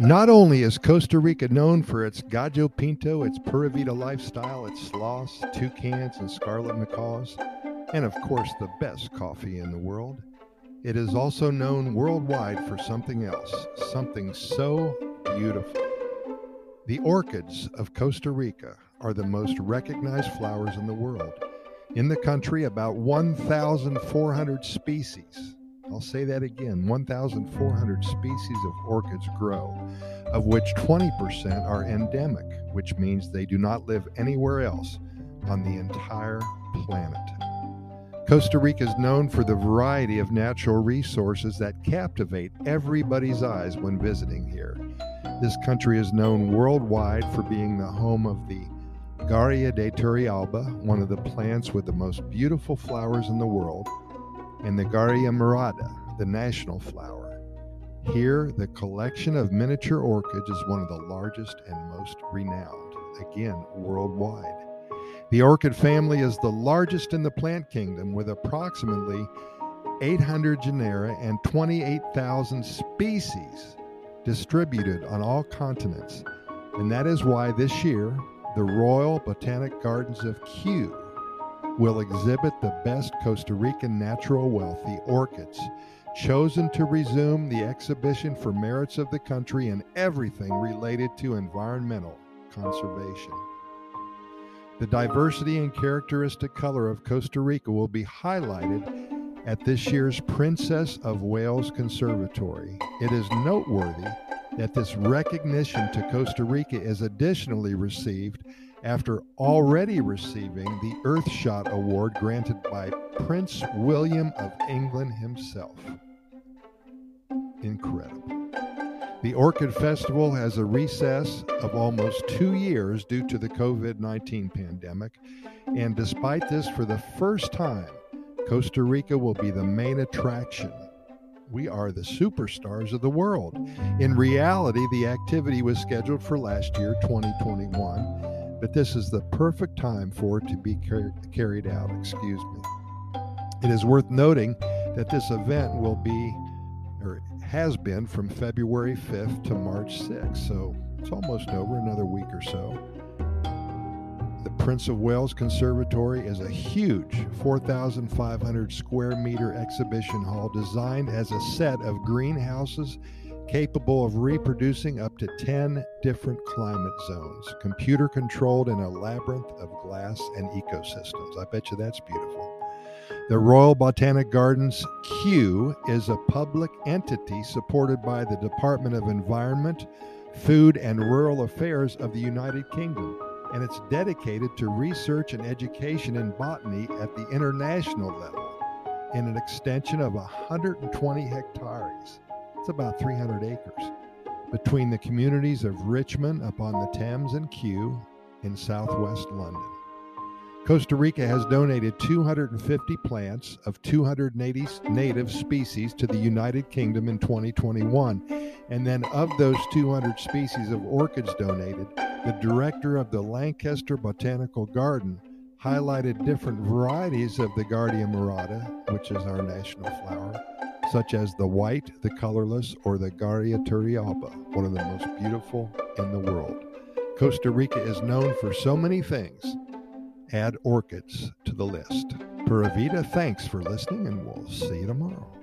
Not only is Costa Rica known for its gallo pinto, its pura vida lifestyle, its sloths, toucans, and scarlet macaws, and of course the best coffee in the world, it is also known worldwide for something else, something so beautiful. The orchids of Costa Rica are the most recognized flowers in the world. In the country, about 1,400 species I'll say that again 1,400 species of orchids grow, of which 20% are endemic, which means they do not live anywhere else on the entire planet. Costa Rica is known for the variety of natural resources that captivate everybody's eyes when visiting here. This country is known worldwide for being the home of the Guaria de Turrialba, one of the plants with the most beautiful flowers in the world, and the Guaria morada, the national flower. Here, the collection of miniature orchids is one of the largest and most renowned, again, worldwide. The orchid family is the largest in the plant kingdom with approximately 800 genera and 28,000 species distributed on all continents. And that is why this year, the Royal Botanic Gardens of Kew will exhibit the best Costa Rican natural wealth, the orchids, chosen to resume the exhibition for merits of the country and everything related to environmental conservation. The diversity and characteristic color of Costa Rica will be highlighted at this year's Princess of Wales Conservatory. It is noteworthy that this recognition to Costa Rica is additionally received after already receiving the Earthshot Award granted by Prince William of England himself. Incredible. The Orchid Festival has a recess of almost two years due to the COVID 19 pandemic, and despite this, for the first time, Costa Rica will be the main attraction. We are the superstars of the world. In reality, the activity was scheduled for last year, 2021 but this is the perfect time for it to be car- carried out. Excuse me. It is worth noting that this event will be, or has been, from February 5th to March 6th. So it's almost over, another week or so. The Prince of Wales Conservatory is a huge 4,500 square meter exhibition hall designed as a set of greenhouses capable of reproducing up to 10 different climate zones, computer controlled in a labyrinth of glass and ecosystems. I bet you that's beautiful. The Royal Botanic Gardens Kew is a public entity supported by the Department of Environment, Food and Rural Affairs of the United Kingdom, and it's dedicated to research and education in botany at the international level in an extension of 120 hectares. It's about 300 acres between the communities of Richmond upon the Thames and Kew in southwest London. Costa Rica has donated 250 plants of 280 native species to the United Kingdom in 2021. And then, of those 200 species of orchids donated, the director of the Lankester Botanical Garden highlighted different varieties of the Guaria morada, which is our national flower, such as the white, the colorless, or the Guaria turrialba, one of the most beautiful in the world. Costa Rica is known for so many things. Add orchids to the list. Pura Vida, thanks for listening, and we'll see you tomorrow.